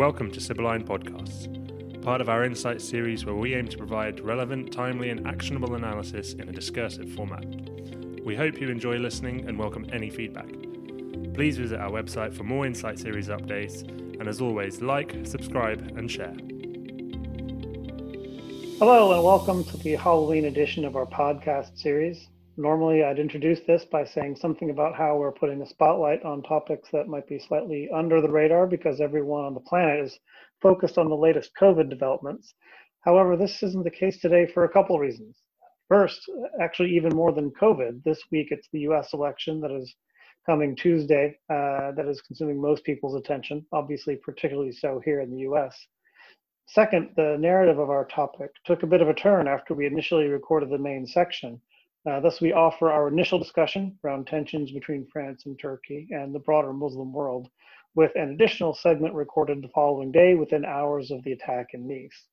Welcome to Sibylline Podcasts, part of our Insight series where we aim to provide relevant, timely, and actionable analysis in a discursive format. We hope you enjoy listening and welcome any feedback. Please visit our website for more Insight series updates, and as always, like, subscribe, and share. Hello, and welcome to the Halloween edition of our podcast series. Normally, I'd introduce this by saying something about how we're putting a spotlight on topics that might be slightly under the radar because everyone on the planet is focused on the latest COVID developments. However, this isn't the case today for a couple reasons. First, actually, even more than COVID, this week it's the US election that is coming Tuesday uh, that is consuming most people's attention, obviously, particularly so here in the US. Second, the narrative of our topic took a bit of a turn after we initially recorded the main section. Uh, thus, we offer our initial discussion around tensions between France and Turkey and the broader Muslim world, with an additional segment recorded the following day within hours of the attack in Nice.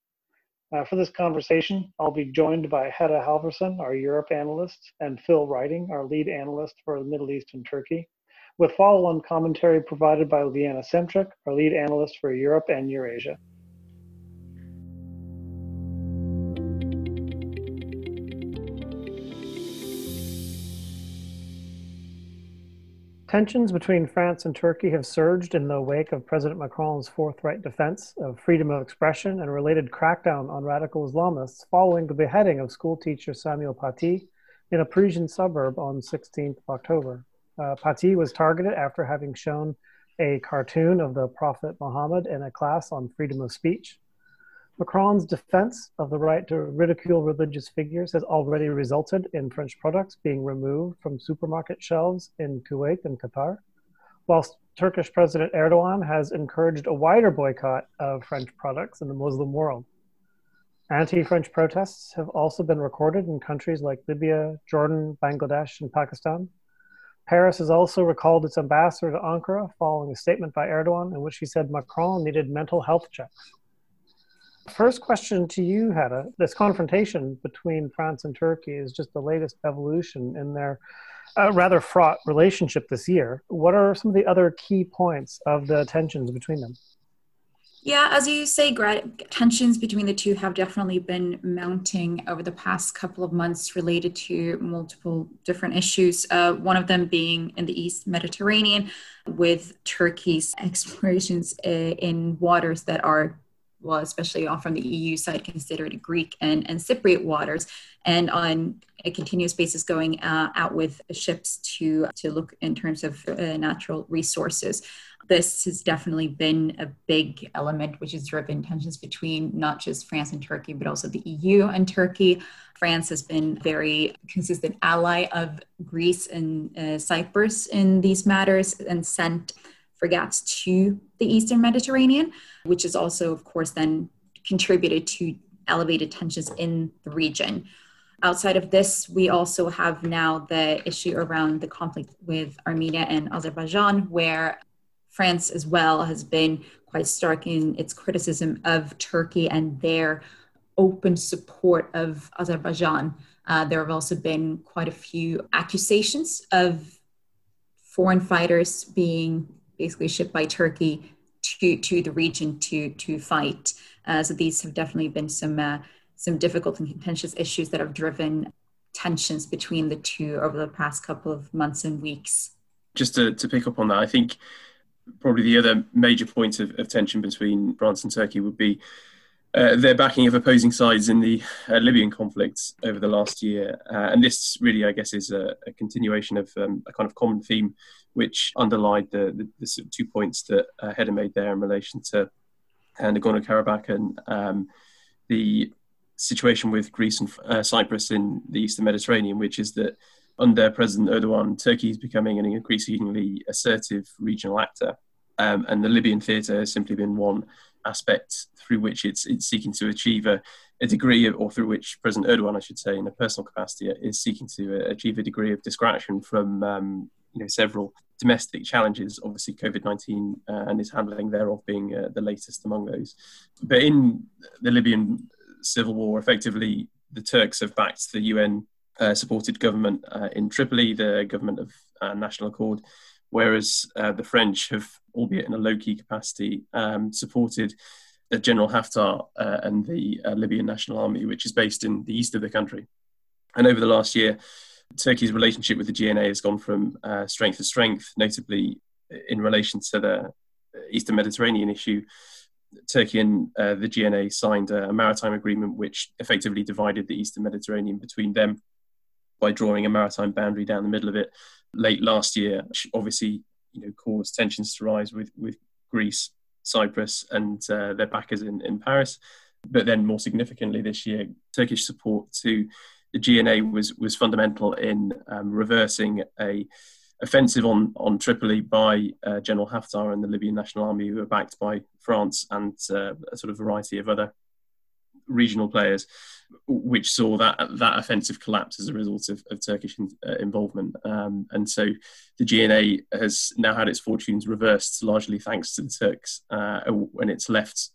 Uh, for this conversation, I'll be joined by Hedda Halverson, our Europe analyst, and Phil Writing, our lead analyst for the Middle East and Turkey, with follow-on commentary provided by Liana Semchuk, our lead analyst for Europe and Eurasia. Tensions between France and Turkey have surged in the wake of President Macron's forthright defense of freedom of expression and related crackdown on radical Islamists following the beheading of schoolteacher Samuel Paty in a Parisian suburb on 16th October. Uh, Paty was targeted after having shown a cartoon of the Prophet Muhammad in a class on freedom of speech. Macron's defense of the right to ridicule religious figures has already resulted in French products being removed from supermarket shelves in Kuwait and Qatar, whilst Turkish President Erdogan has encouraged a wider boycott of French products in the Muslim world. Anti French protests have also been recorded in countries like Libya, Jordan, Bangladesh, and Pakistan. Paris has also recalled its ambassador to Ankara following a statement by Erdogan in which he said Macron needed mental health checks. First question to you, Hedda. This confrontation between France and Turkey is just the latest evolution in their uh, rather fraught relationship this year. What are some of the other key points of the tensions between them? Yeah, as you say, Greg, tensions between the two have definitely been mounting over the past couple of months related to multiple different issues. Uh, one of them being in the East Mediterranean with Turkey's explorations uh, in waters that are well, especially all from the EU side, considered Greek and, and Cypriot waters, and on a continuous basis going uh, out with ships to to look in terms of uh, natural resources. This has definitely been a big element which has driven tensions between not just France and Turkey, but also the EU and Turkey. France has been very consistent ally of Greece and uh, Cyprus in these matters and sent frigates to the Eastern Mediterranean, which is also, of course, then contributed to elevated tensions in the region. Outside of this, we also have now the issue around the conflict with Armenia and Azerbaijan, where France as well has been quite stark in its criticism of Turkey and their open support of Azerbaijan. Uh, there have also been quite a few accusations of foreign fighters being basically shipped by Turkey to, to the region to, to fight. Uh, so these have definitely been some, uh, some difficult and contentious issues that have driven tensions between the two over the past couple of months and weeks. Just to, to pick up on that, I think probably the other major point of, of tension between France and Turkey would be uh, their backing of opposing sides in the uh, Libyan conflict over the last year. Uh, and this really, I guess, is a, a continuation of um, a kind of common theme which underlined the, the, the two points that uh, made there in relation to uh, Nagorno Karabakh and um, the situation with Greece and uh, Cyprus in the Eastern Mediterranean, which is that under President Erdogan, Turkey is becoming an increasingly assertive regional actor. Um, and the Libyan theatre has simply been one aspect through which it's, it's seeking to achieve a, a degree of, or through which President Erdogan, I should say, in a personal capacity, is seeking to uh, achieve a degree of distraction from um, you know several domestic challenges. Obviously, COVID nineteen uh, and its handling thereof being uh, the latest among those. But in the Libyan civil war, effectively, the Turks have backed the UN uh, supported government uh, in Tripoli, the government of uh, national accord, whereas uh, the French have, albeit in a low key capacity, um, supported General Haftar uh, and the uh, Libyan National Army, which is based in the east of the country. And over the last year, Turkey's relationship with the GNA has gone from uh, strength to strength, notably in relation to the Eastern Mediterranean issue. Turkey and uh, the GNA signed a maritime agreement which effectively divided the Eastern Mediterranean between them by drawing a maritime boundary down the middle of it late last year, obviously you know caused tensions to rise with with Greece, Cyprus, and uh, their backers in, in Paris. But then, more significantly, this year, Turkish support to the GNA was was fundamental in um, reversing a offensive on on Tripoli by uh, General Haftar and the Libyan National Army, who were backed by France and uh, a sort of variety of other regional players, which saw that that offensive collapse as a result of, of Turkish in, uh, involvement. Um, and so the GNA has now had its fortunes reversed, largely thanks to the Turks, uh, when it's left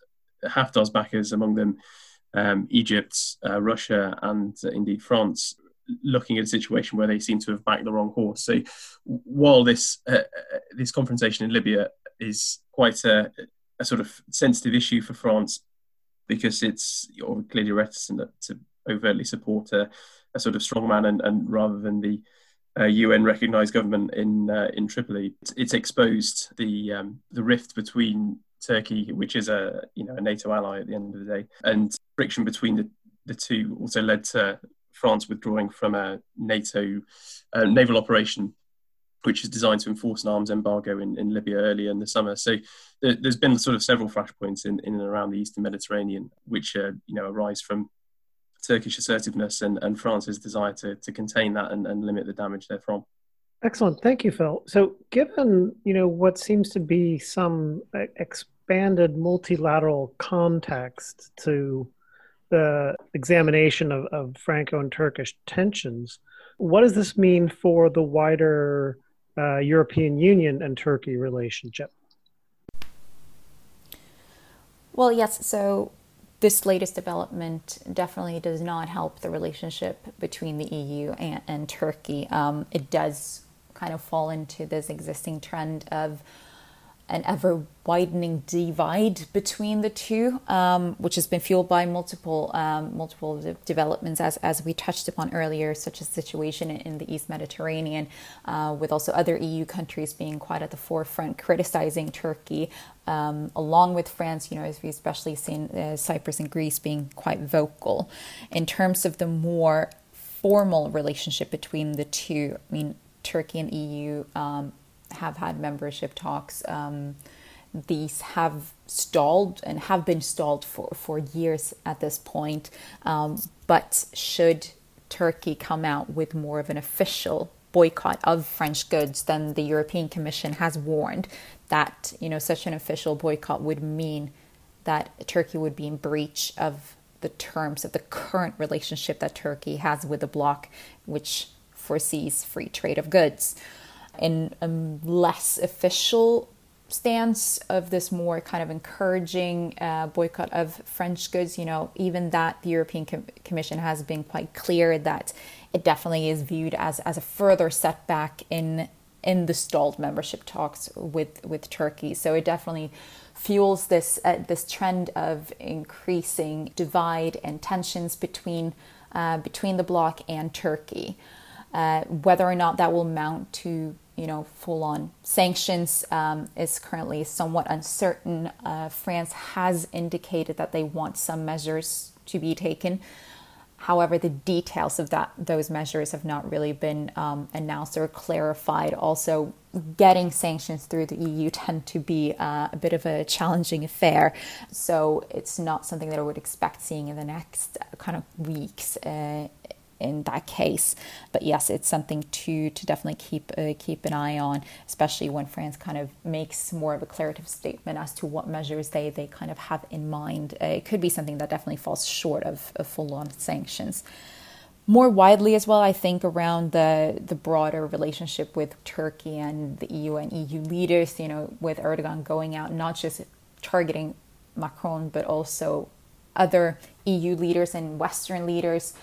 Haftar's backers, among them um, Egypt, uh, Russia, and indeed France, looking at a situation where they seem to have backed the wrong horse. So while this uh, uh, this confrontation in Libya is quite a, a, sort of sensitive issue for France because it's clearly reticent to overtly support a, a sort of strongman and, and rather than the uh, UN recognised government in uh, in Tripoli, it's, it's exposed the um, the rift between Turkey, which is a you know a NATO ally at the end of the day, and friction between the, the two also led to France withdrawing from a NATO uh, naval operation, which is designed to enforce an arms embargo in, in Libya earlier in the summer. So there, has been sort of several flashpoints in, in and around the Eastern Mediterranean, which uh, you know arise from Turkish assertiveness and, and France's desire to, to contain that and, and limit the damage therefrom. Excellent, thank you, Phil. So, given you know what seems to be some expanded multilateral context to the examination of, of Franco and Turkish tensions. What does this mean for the wider uh, European Union and Turkey relationship? Well, yes. So this latest development definitely does not help the relationship between the EU and, and Turkey. Um, it does kind of fall into this existing trend of an ever widening divide between the two, um, which has been fueled by multiple um, multiple de- developments, as as we touched upon earlier, such as the situation in the East Mediterranean, uh, with also other EU countries being quite at the forefront, criticizing Turkey, um, along with France. You know, as we especially seen uh, Cyprus and Greece being quite vocal in terms of the more formal relationship between the two. I mean, Turkey and EU um, have had membership talks. Um, these have stalled and have been stalled for, for years at this point. Um, but should Turkey come out with more of an official boycott of French goods, then the European Commission has warned that you know such an official boycott would mean that Turkey would be in breach of the terms of the current relationship that Turkey has with the bloc, which foresees free trade of goods in a less official stance of this more kind of encouraging uh, boycott of French goods, you know, even that the European Com- Commission has been quite clear that it definitely is viewed as as a further setback in in the stalled membership talks with with Turkey. So it definitely fuels this uh, this trend of increasing divide and tensions between uh, between the bloc and Turkey. Uh, whether or not that will mount to you know, full on sanctions um, is currently somewhat uncertain. Uh, France has indicated that they want some measures to be taken. However, the details of that those measures have not really been um, announced or clarified. Also, getting sanctions through the EU tend to be uh, a bit of a challenging affair, so it's not something that I would expect seeing in the next kind of weeks. Uh, in that case. But yes, it's something to to definitely keep uh, keep an eye on, especially when France kind of makes more of a declarative statement as to what measures they they kind of have in mind. Uh, it could be something that definitely falls short of, of full on sanctions. More widely as well, I think around the the broader relationship with Turkey and the EU and EU leaders. You know, with Erdogan going out not just targeting Macron but also other EU leaders and Western leaders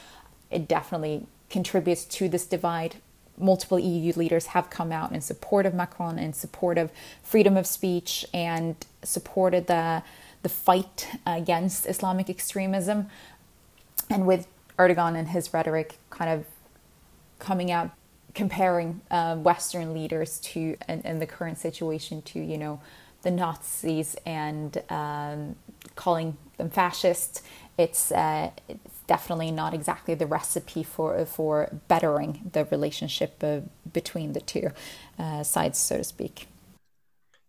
it definitely contributes to this divide multiple EU leaders have come out in support of Macron, in support of freedom of speech, and supported the the fight against Islamic extremism. And with Erdogan and his rhetoric kind of coming out comparing uh, Western leaders to and, the current situation to you know the Nazis and um, calling them fascist. It's, uh, definitely not exactly the recipe for for bettering the relationship uh, between the two uh, sides, so to speak.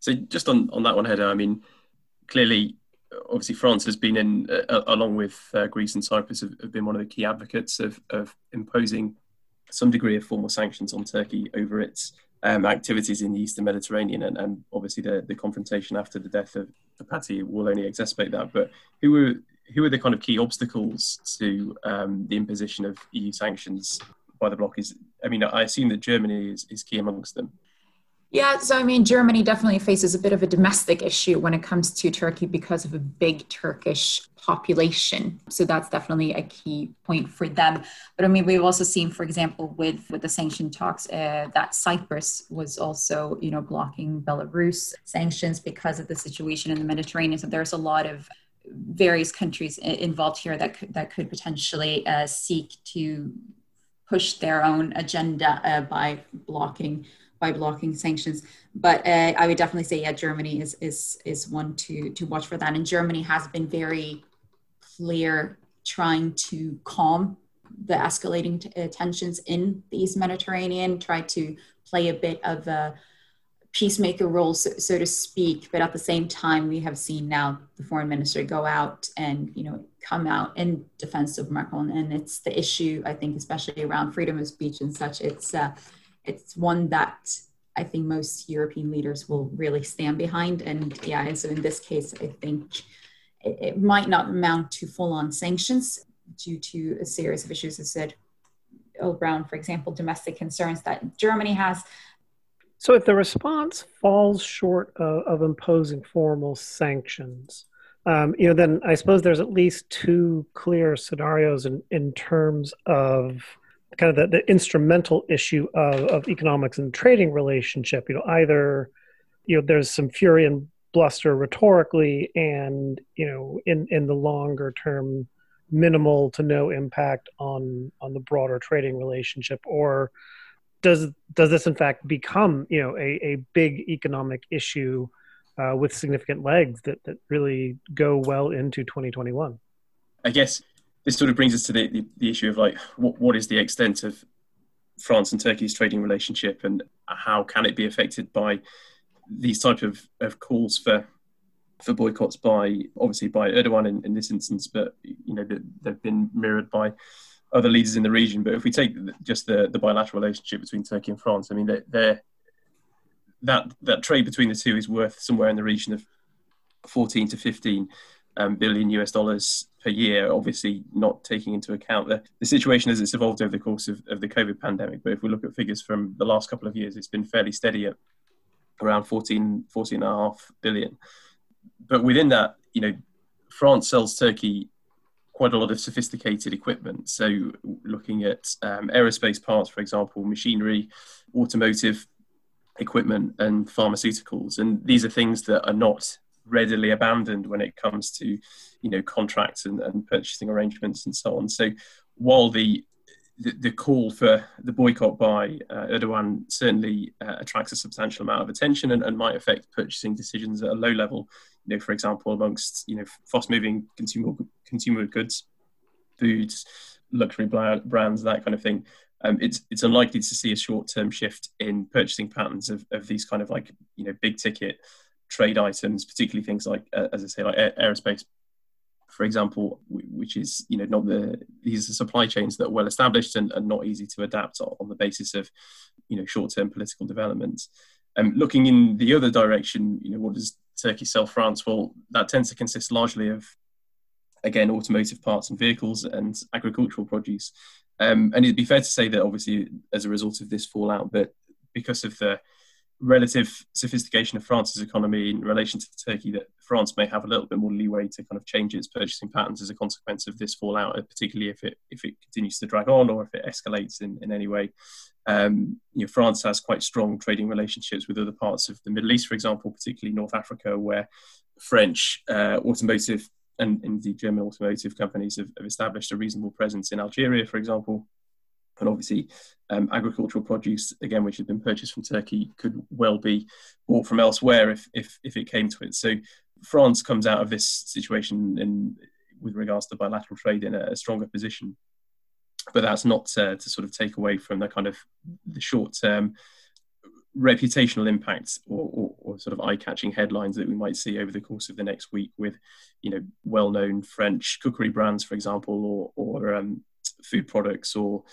So just on on that one, Hedda, I mean, clearly obviously France has been in, uh, along with uh, Greece and Cyprus, have, have, been one of the key advocates of, of imposing some degree of formal sanctions on Turkey over its um, activities in the Eastern Mediterranean, and, and, obviously the, the confrontation after the death of, Paty will only exacerbate that. But who were who are the kind of key obstacles to um, the imposition of EU sanctions by the bloc? Is I mean, I assume that Germany is, is key amongst them. Yeah, so I mean, Germany definitely faces a bit of a domestic issue when it comes to Turkey because of a big Turkish population. So that's definitely a key point for them. But I mean, we've also seen, for example, with with the sanction talks, uh, that Cyprus was also, you know, blocking Belarus sanctions because of the situation in the Mediterranean. So there's a lot of various countries involved here that could, that could potentially uh, seek to push their own agenda uh, by blocking by blocking sanctions. But uh, I would definitely say, yeah, Germany is is is one to to watch for that. And Germany has been very clear trying to calm the escalating t- uh, tensions in the East Mediterranean, try to play a bit of a peacemaker role, so, so, to speak. But at the same time, we have seen now the foreign minister go out and you know come out in defense of Macron, and it's the issue I think, especially around freedom of speech and such. It's uh, it's one that I think most European leaders will really stand behind. And yeah, and so in this case, I think it, it might not amount to full on sanctions due to a series of issues, as said, around, for example, domestic concerns that Germany has. So if the response falls short of, of imposing formal sanctions, um, you know, then I suppose there's at least two clear scenarios in, in terms of kind of the, the instrumental issue of, of economics and trading relationship. You know, either you know there's some fury and bluster rhetorically, and you know, in in the longer term, minimal to no impact on on the broader trading relationship, or does does this in fact become you know a, a big economic issue uh, with significant legs that that really go well into 2021? I guess this sort of brings us to the, the, the issue of like what, what is the extent of France and Turkey's trading relationship and how can it be affected by these type of, of calls for for boycotts by obviously by Erdogan in, in this instance, but you know they've been mirrored by other leaders in the region. But if we take just the, the bilateral relationship between Turkey and France, I mean they're, they're, that that trade between the two is worth somewhere in the region of 14 to 15 um, billion US dollars per year, obviously not taking into account the, the situation as it's evolved over the course of, of the COVID pandemic. But if we look at figures from the last couple of years, it's been fairly steady at around 14, 14 and a half billion. But within that, you know, France sells Turkey quite a lot of sophisticated equipment. So looking at um, aerospace parts, for example, machinery, automotive equipment and pharmaceuticals. And these are things that are not readily abandoned when it comes to you know contracts and, and purchasing arrangements and so on so while the the, the call for the boycott by uh, Erdogan certainly uh, attracts a substantial amount of attention and, and, might affect purchasing decisions at a low level. You know, for example, amongst you know fast-moving consumer consumer goods, foods, luxury brands, that kind of thing. Um, it's it's unlikely to see a short-term shift in purchasing patterns of, of these kind of like you know big ticket trade items, particularly things like, uh, as I say, like aerospace, for example, which is you know not the these are supply chains that are well established and, and not easy to adapt on the basis of you know short term political developments. Um, looking in the other direction, you know, what does Turkey sell France? Well, that tends to consist largely of again automotive parts and vehicles and agricultural produce. Um, and it'd be fair to say that obviously as a result of this fallout, but because of the relative sophistication of France's economy in relation to Turkey that France may have a little bit more leeway to kind of change its purchasing patterns as a consequence of this fallout, particularly if it if it continues to drag on or if it escalates in, in any way. Um, you know, France has quite strong trading relationships with other parts of the Middle East, for example, particularly North Africa, where French uh, automotive and indeed German automotive companies have, have established a reasonable presence in Algeria, for example. And obviously um, agricultural produce again which had been purchased from turkey could well be bought from elsewhere if, if, if it came to it. So france comes out of this situation in with regards to bilateral trade in a, a stronger position. But that's not uh, to sort of take away from the kind of the short term reputational impacts or, or, or, sort of eye-catching headlines that we might see over the course of the next week with you know well-known french cookery brands for example or, or um, food products or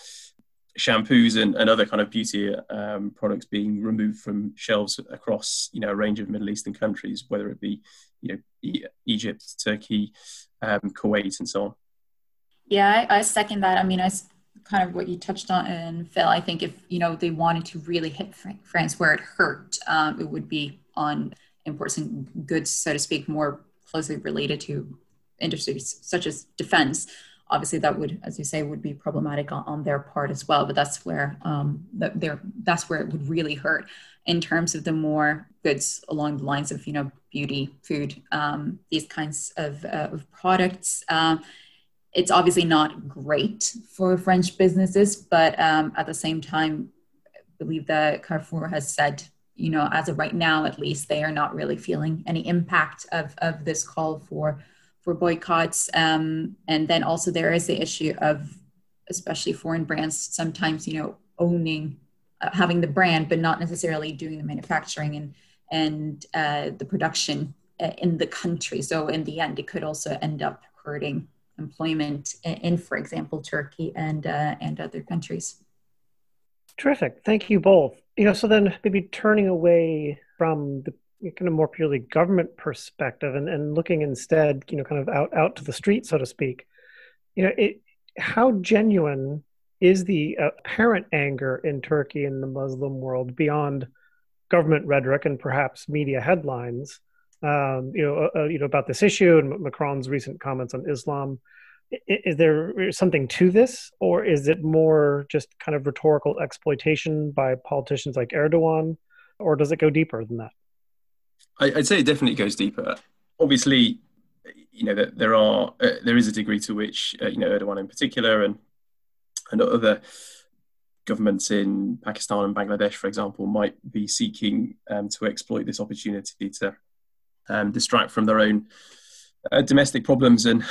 shampoos and, and other kind of beauty um, products being removed from shelves across you know a range of Middle Eastern countries, whether it be you know e- Egypt, Turkey, um, Kuwait, and so on. Yeah, I, I, second that. I mean, I kind of what you touched on, and Phil. I think if you know they wanted to really hit France where it hurt, um, it would be on importing goods, so to speak, more closely related to industries such as defense obviously that would as you say would be problematic on, on their part as well but that's where um, that that's where it would really hurt in terms of the more goods along the lines of you know beauty food um, these kinds of, uh, of products um, it's obviously not great for french businesses but um, at the same time I believe that carrefour has said you know as of right now at least they are not really feeling any impact of, of this call for for boycotts. Um, and then also there is the issue of, especially foreign brands, sometimes you know owning, uh, having the brand, but not necessarily doing the manufacturing and and uh, the production uh, in the country. So in the end, it could also end up hurting employment in, for example, Turkey and uh, and other countries. Terrific. Thank you both. You know, so then maybe turning away from the kind of more purely government perspective and, and looking instead, you know, kind of out, out to the street, so to speak, you know, it, how genuine is the apparent anger in Turkey and the Muslim world beyond government rhetoric and perhaps media headlines, um, you know, uh, uh you know, about this issue and Macron's recent comments on Islam? Is there something to this, or is it more just kind of rhetorical exploitation by politicians like Erdogan, or does it go deeper than that? I, would say it definitely goes deeper. Obviously, you know that there are uh, there is a degree to which uh, you know Erdogan in particular and and other governments in Pakistan and Bangladesh, for example, might be seeking um, to exploit this opportunity to um, distract from their own uh, domestic problems and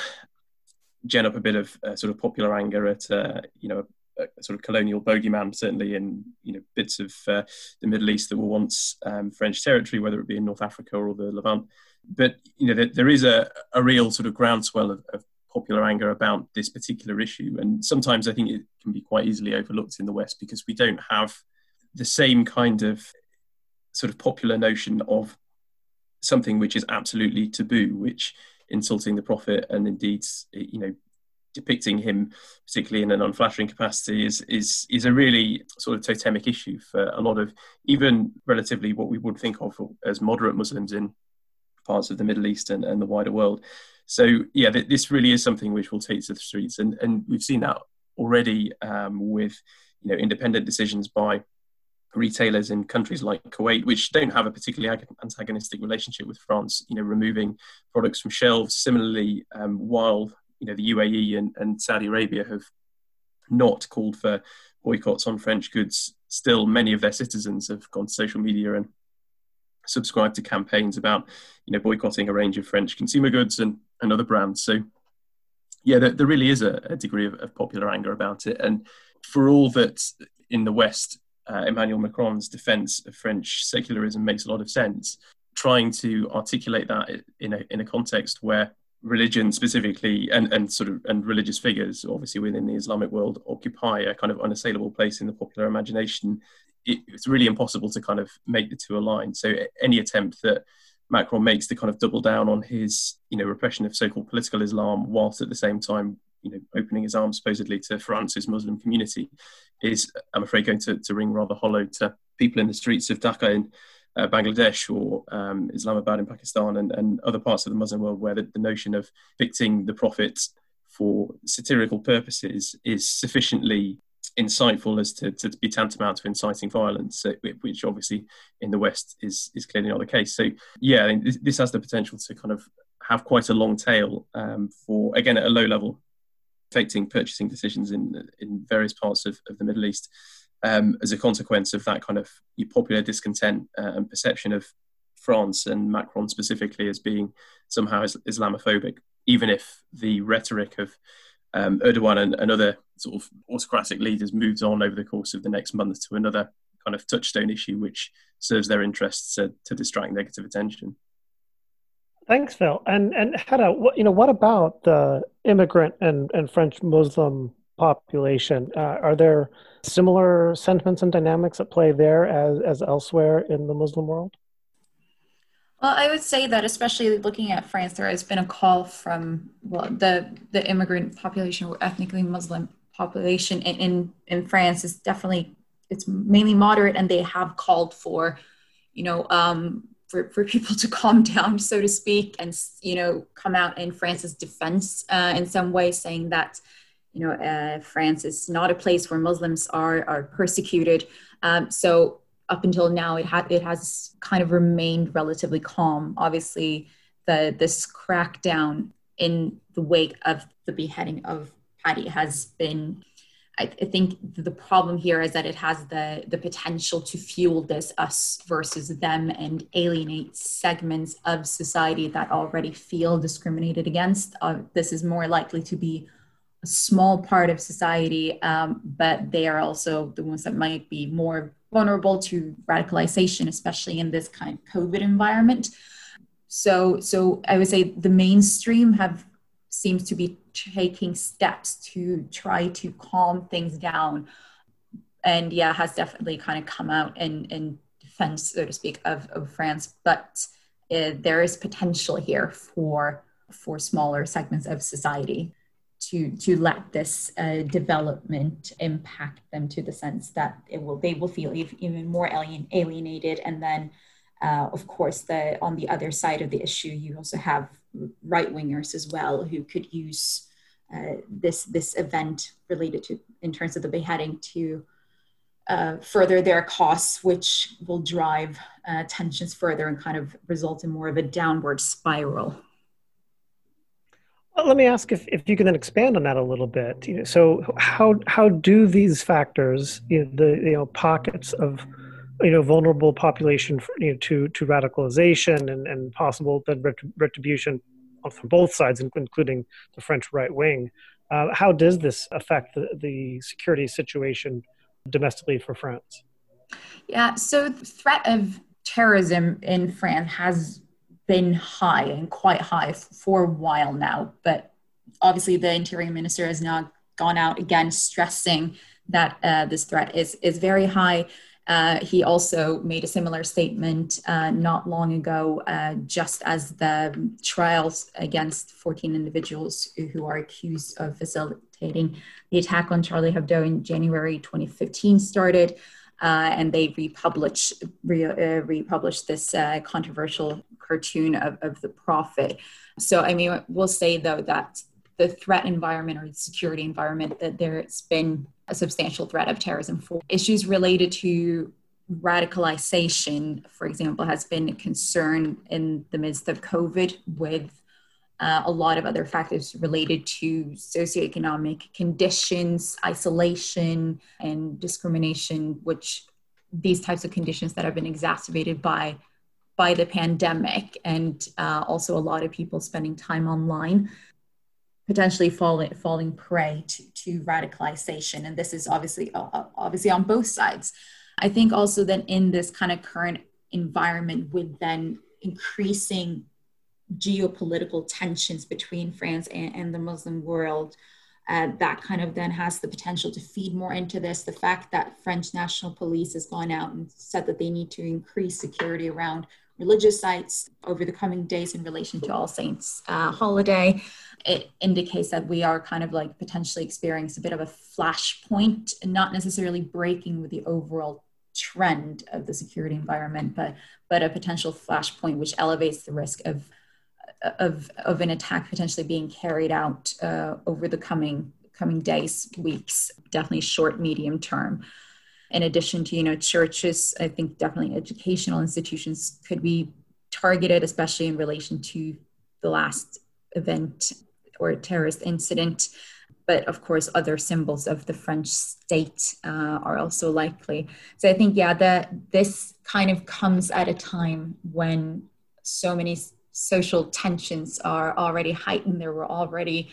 gen up a bit of uh, sort of popular anger at uh, you know a sort of colonial bogeyman, certainly in you know bits of uh, the Middle East that were once um, French territory, whether it be in North Africa or the Levant. But you know there, there is a, a real sort of groundswell of, of popular anger about this particular issue, and sometimes I think it can be quite easily overlooked in the West because we don't have the same kind of sort of popular notion of something which is absolutely taboo, which insulting the prophet and indeed you know depicting him, particularly in an unflattering capacity, is is is a really sort of totemic issue for a lot of even relatively what we would think of as moderate Muslims in parts of the Middle East and, and the wider world. So yeah, th- this really is something which will take to the streets, and and we've seen that already um, with you know independent decisions by retailers in countries like Kuwait, which don't have a particularly antagonistic relationship with France, you know, removing products from shelves. Similarly, um, while you know the UAE and, and Saudi Arabia have not called for boycotts on French goods. Still, many of their citizens have gone to social media and subscribed to campaigns about you know boycotting a range of French consumer goods and, and other brands. So yeah, there, there really is a, a degree of, of, popular anger about it. And for all that in the West, uh, Emmanuel Macron's defense of French secularism makes a lot of sense, trying to articulate that in a, in a context where religion specifically and, and sort of and religious figures obviously within the islamic world occupy a kind of unassailable place in the popular imagination it, it's really impossible to kind of make the two align. So any attempt that macron makes to kind of double down on his you know repression of so-called political islam whilst at the same time you know opening his arms supposedly to france's muslim community is i'm afraid going to, to ring rather hollow to people in the streets of dhaka in uh, Bangladesh or um, Islamabad in Pakistan and, and other parts of the Muslim world where the, the notion of depicting the Prophet for satirical purposes is sufficiently insightful as to, to be tantamount to inciting violence, which obviously in the West is is clearly not the case. So yeah, this, this has the potential to kind of have quite a long tail um, for again at a low level, affecting purchasing decisions in in various parts of, of the Middle East um, as a consequence of that kind of popular discontent uh, and perception of France and Macron specifically as being somehow Islamophobic, even if the rhetoric of um, Erdogan and, and, other sort of autocratic leaders moves on over the course of the next month to another kind of touchstone issue which serves their interests to, to distract negative attention. Thanks, Phil. And and Hedda, what, you know, what about the immigrant and, and French Muslim population? Uh, are there similar sentiments and dynamics at play there as, as elsewhere in the Muslim world? Well, I would say that, especially looking at France, there has been a call from well, the the immigrant population or ethnically Muslim population in, in, in France is definitely it's mainly moderate, and they have called for, you know, um, for, for people to calm down, so to speak, and you know, come out in France's defense uh, in some way, saying that you know, uh, France is not a place where Muslims are are persecuted. Um, so up until now, it had it has kind of remained relatively calm. Obviously, the this crackdown in the wake of the beheading of Paty has been. I, I think the problem here is that it has the the potential to fuel this us versus them and alienate segments of society that already feel discriminated against. Uh, this is more likely to be a small part of society, um, but they are also the ones that might be more vulnerable to radicalization, especially in this kind of COVID environment. So, so I would say the mainstream have seems to be taking steps to try to calm things down, and yeah, has definitely kind of come out in in defense, so to speak, of, of France. But uh, there is potential here for for smaller segments of society to to let this uh, development impact them to the sense that it will they will feel even more alien, alienated and then uh, of course the on the other side of the issue you also have right wingers as well who could use uh, this this event related to in terms of the beheading to uh, further their costs, which will drive uh, tensions further and kind of result in more of a downward spiral. Well, let me ask if, if you can then expand on that a little bit. You know, so how how do these factors, you know, the you know pockets of you know vulnerable population for, you know, to to radicalization and, and possible retribution from both sides, including the French right wing, uh, how does this affect the, the security situation domestically for France? Yeah, so the threat of terrorism in France has been high and quite high for a while now. But obviously, the interior minister has now gone out again stressing that uh, this threat is is very high. Uh, he also made a similar statement uh, not long ago, uh, just as the trials against 14 individuals who are accused of facilitating the attack on Charlie Hebdo in January 2015 started. Uh, and they republished re, uh, republished this uh, controversial cartoon of, of the prophet. So, I mean, we'll say though that the threat environment or the security environment that there's been a substantial threat of terrorism for. Issues related to radicalization, for example, has been a concern in the midst of COVID with uh, a lot of other factors related to socioeconomic conditions, isolation, and discrimination, which these types of conditions that have been exacerbated by by the pandemic and uh, also a lot of people spending time online potentially falling falling prey to, to radicalization and this is obviously uh, obviously on both sides i think also that in this kind of current environment with then increasing geopolitical tensions between france and, and the muslim world uh, that kind of then has the potential to feed more into this. The fact that French National Police has gone out and said that they need to increase security around religious sites over the coming days in relation to All Saints uh, holiday. It indicates that we are kind of like potentially experiencing a bit of a flashpoint not necessarily breaking with the overall trend of the security environment, but but a potential flashpoint which elevates the risk of of of an attack potentially being carried out uh, over the coming coming days, weeks, definitely short, medium term. In addition to you know churches, I think definitely educational institutions could be targeted, especially in relation to the last event or terrorist incident. But of course other symbols of the french state uh, are also likely. So i think yeah that this kind of comes at a time when so many social tensions are already heightened. There were already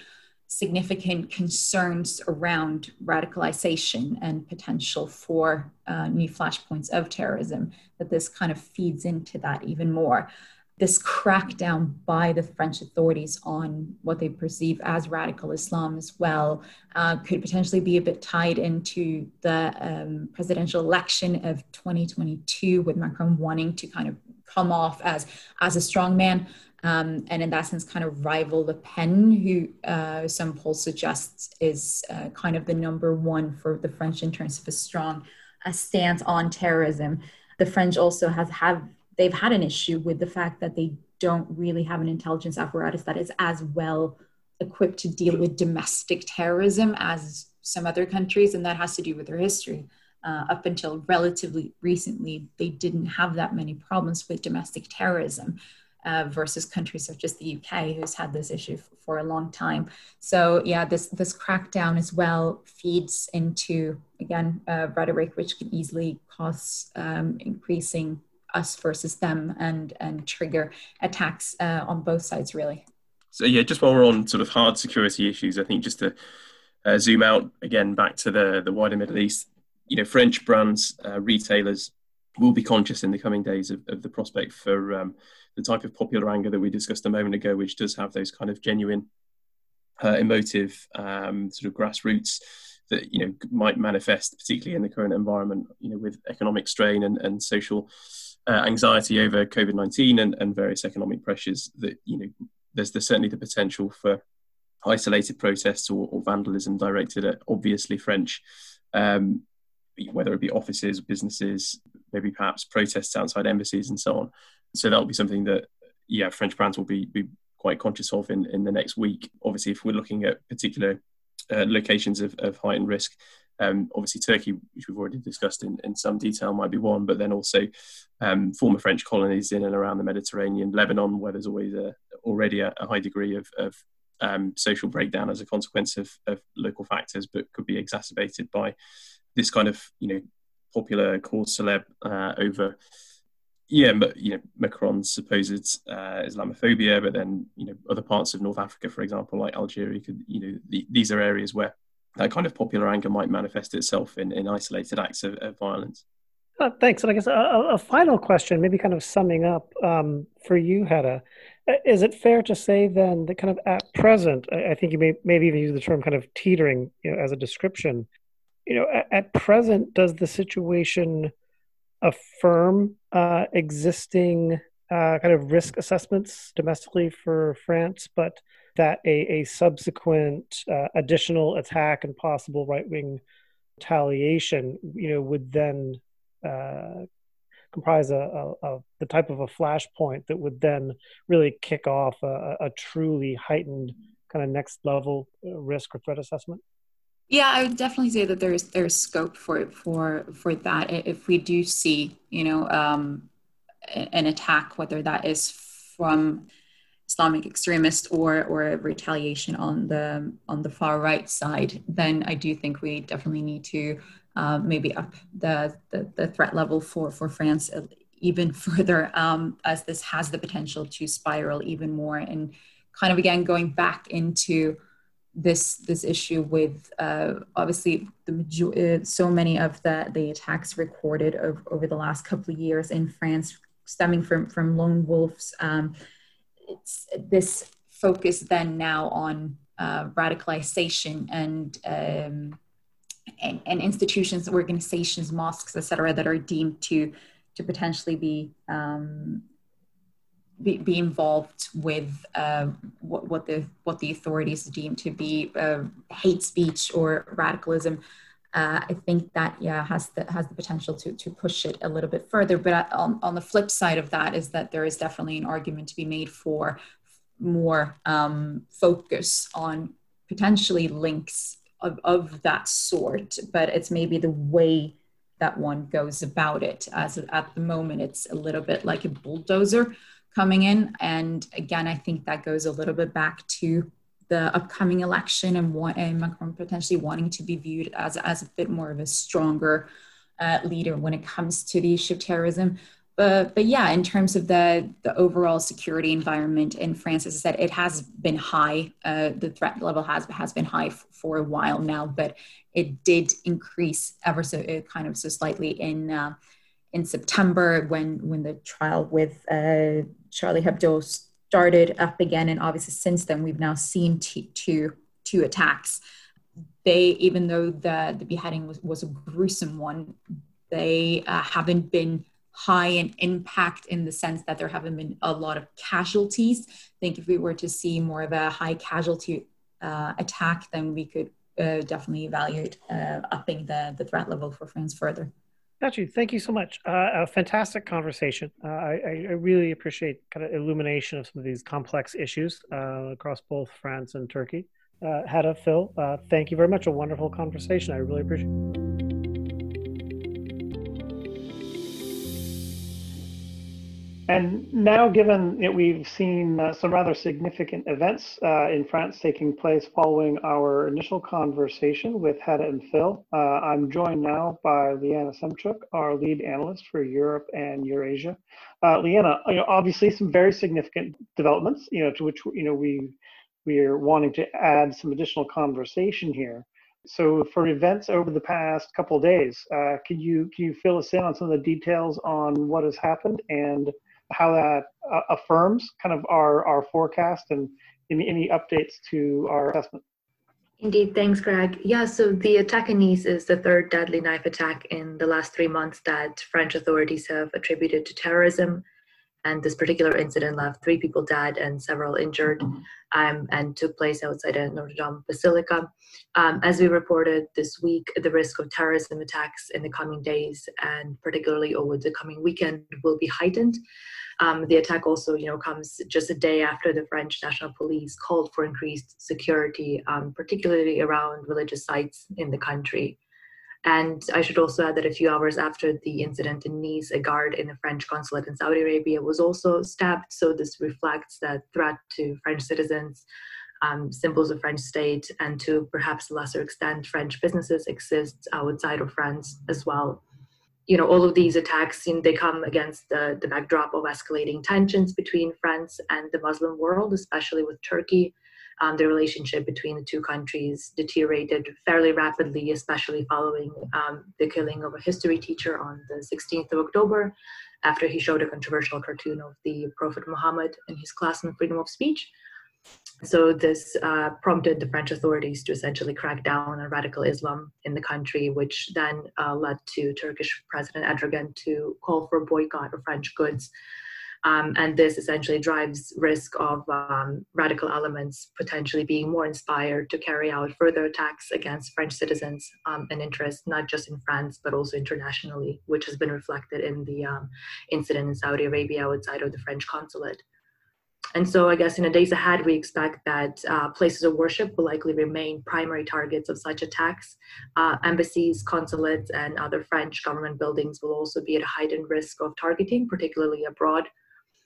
significant concerns around radicalization and potential for uh, new flashpoints of terrorism that this kind of feeds into that even more. This crackdown by the French authorities on what they perceive as radical Islam as well uh, could potentially be a bit tied into the um, presidential election of 2022, with Macron wanting to kind of come off as as a strong man. Um, and in that sense, kind of rival Le Pen, who uh, some polls suggest is uh, kind of the number one for the French in terms of a strong uh, stance on terrorism. The French also have have they've had an issue with the fact that they don't really have an intelligence apparatus that is as well equipped to deal with domestic terrorism as some other countries, and that has to do with their history. Uh, up until relatively recently, they didn't have that many problems with domestic terrorism. Uh, versus countries such as the UK, who's had this issue f- for a long time. So yeah, this this crackdown as well feeds into again uh, rhetoric, which can easily cause um, increasing us versus them and and trigger attacks uh, on both sides really so yeah just while we're on sort of hard security issues i think just to uh, zoom out again back to the the wider middle east you know french brands uh, retailers will be conscious in the coming days of, of the prospect for um, the type of popular anger that we discussed a moment ago which does have those kind of genuine uh, emotive um, sort of grassroots that you know might manifest particularly in the current environment you know with economic strain and, and social uh, anxiety over COVID nineteen and, and various economic pressures that you know there's, certainly the potential for isolated protests or, or vandalism directed at obviously French, um, whether it be offices, businesses, maybe perhaps protests outside embassies and so on. So that'll be something that yeah French brands will be, be quite conscious of in, in the next week. Obviously, if we're looking at particular uh, locations of, of heightened risk, um, obviously, Turkey, which we've already discussed in, in some detail, might be one, but then also um, former French colonies in and around the Mediterranean, Lebanon, where there's always a, already a, a high degree of, of um, social breakdown as a consequence of, of, local factors, but could be exacerbated by this kind of you know popular cause celeb uh, over yeah, but you know Macron's supposed uh, Islamophobia, but then you know other parts of North Africa, for example, like Algeria, could you know the, these are areas where that kind of popular anger might manifest itself in, in isolated acts of, of violence. Uh, thanks. And I guess a, a, final question, maybe kind of summing up um, for you, Hedda. Uh, is it fair to say then that kind of at present, I, I think you may maybe even use the term kind of teetering you know, as a description. You know, at, at present, does the situation affirm uh, existing uh, kind of risk assessments domestically for France, but that a, a subsequent uh, additional attack and possible right wing retaliation, you know, would then uh, comprise a, a, a, the type of a flashpoint that would then really kick off a, a truly heightened kind of next level uh, risk or threat assessment. Yeah, I would definitely say that there's there's scope for for for that. If we do see you know um, an attack, whether that is from Islamic extremists or or retaliation on the on the far right side, then I do think we definitely need to uh, maybe up the, the, the threat level for for France even further, um, as this has the potential to spiral even more, and kind of again going back into this this issue with uh, obviously the uh, so many of the the attacks recorded over, over the last couple of years in France stemming from from lone wolves. Um, it's this focus then now on uh, radicalization and, um, and, and institutions, organizations, mosques, etc., that are deemed to to potentially be um, be, be, involved with uh, what, what the what the authorities deem to be uh, hate speech or radicalism. uh, I think that yeah has the has the potential to to push it a little bit further. But on, on the flip side of that is that there is definitely an argument to be made for more um, focus on potentially links of, of that sort. But it's maybe the way that one goes about it. As at the moment, it's a little bit like a bulldozer coming in. And again, I think that goes a little bit back to the upcoming election and, what, and Macron potentially wanting to be viewed as, as a bit more of a stronger uh, leader when it comes to the issue of terrorism. But, but yeah, in terms of the, the overall security environment in France, as I said, it has been high. Uh, the threat level has, has been high f- for a while now, but it did increase ever so uh, kind of so slightly in uh, in September when when the trial with uh, Charlie Hebdo started up again, and obviously since then we've now seen t- two two attacks. They, even though the the beheading was, was a gruesome one, they uh, haven't been high in impact in the sense that there haven't been a lot of casualties. I think if we were to see more of a high casualty uh, attack, then we could uh, definitely evaluate uh, upping the, the threat level for France further. Got you. Thank you so much. Uh, a fantastic conversation. Uh, I, I, really appreciate kind of illumination of some of these complex issues uh, across both France and Turkey. Uh, Hedda, Phil, uh, thank you very much. A wonderful conversation. I really appreciate it. And now, given that we've seen uh, some rather significant events uh, in France taking place following our initial conversation with Hedda and Phil, uh, I'm joined now by Leanna Semchuk, our lead analyst for Europe and Eurasia. Uh, Liana, you know, obviously some very significant developments, you know, to which you know we we are wanting to add some additional conversation here. So, for events over the past couple of days, uh, can you can you fill us in on some of the details on what has happened and how that uh, affirms kind of our, our forecast and any, any updates to our assessment. Indeed, thanks, Greg. Yeah, so the attack in Nice is the third deadly knife attack in the last three months that French authorities have attributed to terrorism. And this particular incident left three people dead and several injured um, and took place outside a Notre Dame Basilica. Um, as we reported this week, the risk of terrorism attacks in the coming days and particularly over the coming weekend will be heightened. Um, the attack also, you know, comes just a day after the French National Police called for increased security, um, particularly around religious sites in the country. And I should also add that a few hours after the incident in Nice, a guard in the French consulate in Saudi Arabia was also stabbed. So this reflects that threat to French citizens, um, symbols of French state, and to perhaps lesser extent, French businesses exist outside of France as well you know all of these attacks you know, they come against the, the backdrop of escalating tensions between france and the muslim world especially with turkey um, the relationship between the two countries deteriorated fairly rapidly especially following um, the killing of a history teacher on the 16th of october after he showed a controversial cartoon of the prophet muhammad in his class on freedom of speech so this uh, prompted the French authorities to essentially crack down on radical Islam in the country, which then uh, led to Turkish President Erdogan to call for a boycott of French goods. Um, and this essentially drives risk of um, radical elements potentially being more inspired to carry out further attacks against French citizens um, and interests, not just in France, but also internationally, which has been reflected in the um, incident in Saudi Arabia outside of the French consulate. And so, I guess in the days ahead, we expect that uh, places of worship will likely remain primary targets of such attacks. Uh, embassies, consulates, and other French government buildings will also be at heightened risk of targeting, particularly abroad.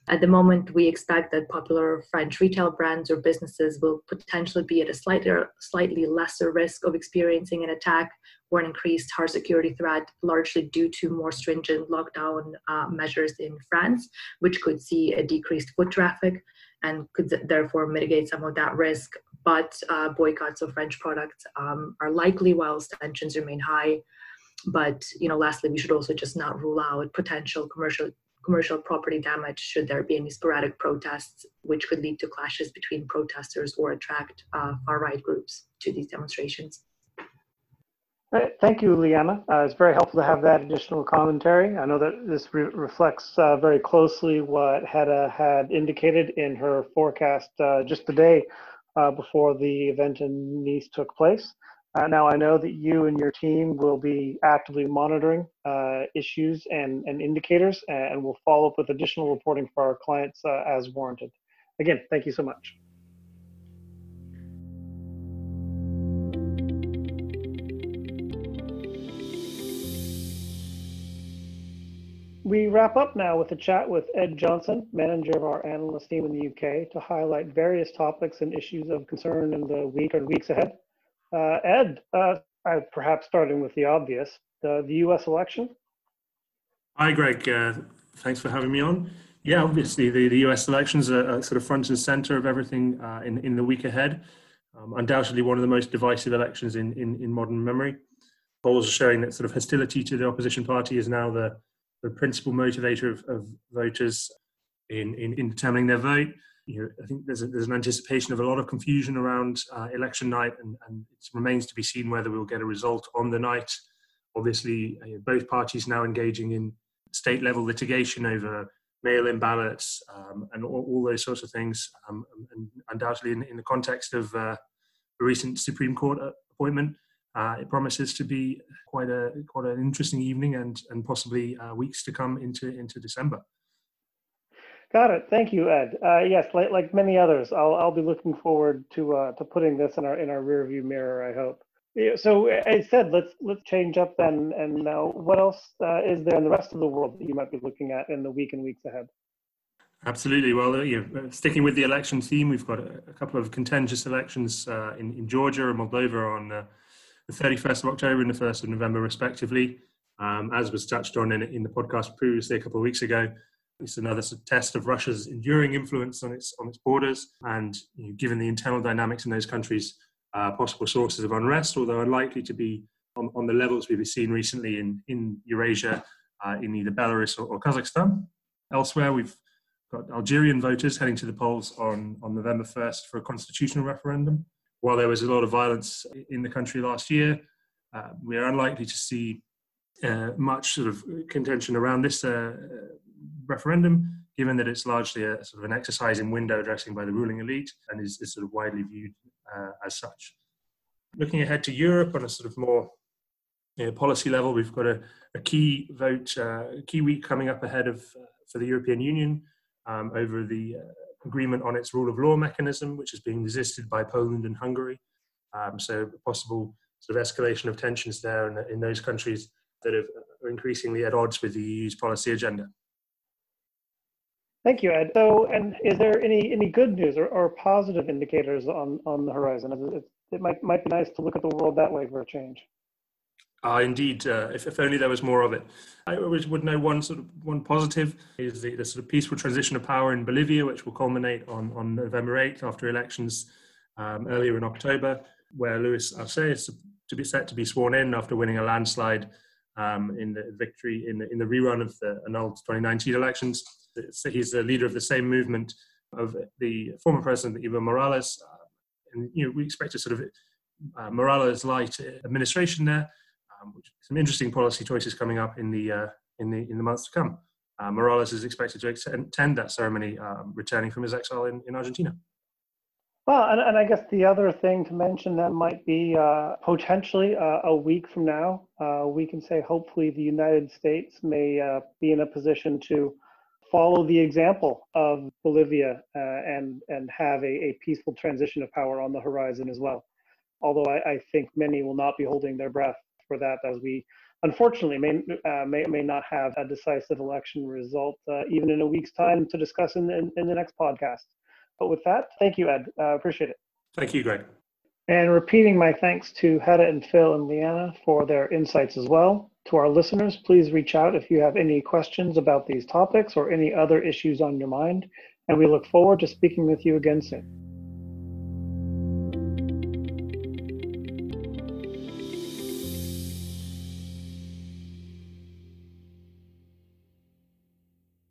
At the moment, we expect that popular French retail brands or businesses will potentially be at a slightly, slightly lesser risk of experiencing an attack or an increased hard security threat, largely due to more stringent lockdown uh, measures in France, which could see a decreased foot traffic and could therefore mitigate some of that risk. But uh, boycotts of French products um, are likely while tensions remain high. But you know, lastly, we should also just not rule out potential commercial commercial property damage should there be any sporadic protests, which could lead to clashes between protesters or attract uh, far right groups to these demonstrations. Thank you, Liana. Uh, it's very helpful to have that additional commentary. I know that this re reflects uh, very closely what Hedda had indicated in her forecast uh, just the day uh, before the event in Nice took place. Uh, now, I know that you and your team will be actively monitoring uh, issues and, and indicators, and will follow up with additional reporting for our clients uh, as warranted. Again, thank you so much. We wrap up now with a chat with Ed Johnson, manager of our analyst team in the UK, to highlight various topics and issues of concern in the week or weeks ahead. Uh, Ed, uh, perhaps starting with the obvious, the, the US election. Hi, Greg. Uh, thanks for having me on. Yeah, obviously, the, the US elections are, are sort of front and center of everything uh, in, in the week ahead. Um, undoubtedly, one of the most divisive elections in, in, in modern memory. Polls are showing that sort of hostility to the opposition party is now the the principal motivator of, of voters in, in, in, determining their vote. You know, I think there's, a, there's an anticipation of a lot of confusion around uh, election night, and, and, it remains to be seen whether we'll get a result on the night. Obviously, uh, both parties now engaging in state level litigation over mail in ballots um, and all, all, those sorts of things. Um, and undoubtedly, in, in, the context of uh, a recent Supreme Court appointment, uh, it promises to be quite a quite an interesting evening and and possibly uh, weeks to come into into December. Got it. Thank you, Ed. Uh, yes, like, like many others, I'll I'll be looking forward to uh, to putting this in our in our rearview mirror. I hope. Yeah, so I said let's let's change up then. And now, what else uh, is there in the rest of the world that you might be looking at in the week and weeks ahead? Absolutely. Well, uh, yeah, sticking with the election theme, we've got a, couple of contentious elections uh, in, in Georgia and Moldova on uh, the 31st of October and the 1st of November, respectively. Um, as was touched on in, in, the podcast previously a couple of weeks ago, it's another test of Russia's enduring influence on its on its borders, and you know, given the internal dynamics in those countries, uh, possible sources of unrest, although unlikely to be on, on the levels we've seen recently in in Eurasia, uh, in either Belarus or, or Kazakhstan. Elsewhere, we've got Algerian voters heading to the polls on, on November 1st for a constitutional referendum while there was a lot of violence in the country last year, uh, we are unlikely to see uh, much sort of contention around this uh, referendum, given that it's largely a sort of an exercise in window dressing by the ruling elite and is, is sort of widely viewed uh, as such. Looking ahead to Europe on a sort of more you know, policy level, we've got a, a key vote, uh, a key week coming up ahead of uh, for the European Union um, over the agreement on its rule of law mechanism, which is being resisted by Poland and Hungary. Um, so, possible sort of escalation of tensions there in, in those countries that are increasingly at odds with the EU's policy agenda. Thank you, Ed. So, and is there any any good news or, or positive indicators on on the horizon? It, it might might be nice to look at the world that way for a change. Uh, indeed, uh, if, if only there was more of it. I always would know one sort of one positive is the, the, sort of peaceful transition of power in Bolivia, which will culminate on, on November 8th after elections um, earlier in October, where Luis Arce is to be set to be sworn in after winning a landslide um, in the victory in the, in the rerun of the annulled 2019 elections. He's the leader of the same movement of the former president Evo Morales, uh, and you know we expect a sort of uh, Morales light administration there um, some interesting policy choices coming up in the uh, in the in the months to come. Uh, Morales is expected to attend that ceremony, um, returning from his exile in, in Argentina. Well, and, and I guess the other thing to mention that might be uh, potentially uh, a week from now, uh, we can say hopefully the United States may uh, be in a position to follow the example of Bolivia uh, and and have a, a, peaceful transition of power on the horizon as well. Although I, I think many will not be holding their breath for that as we unfortunately may, uh, may, may not have a decisive election result uh, even in a week's time to discuss in, in, in, the next podcast. But with that, thank you, Ed. Uh, appreciate it. Thank you, Greg. And repeating my thanks to Hedda and Phil and Leanna for their insights as well. To our listeners, please reach out if you have any questions about these topics or any other issues on your mind. And we look forward to speaking with you again soon.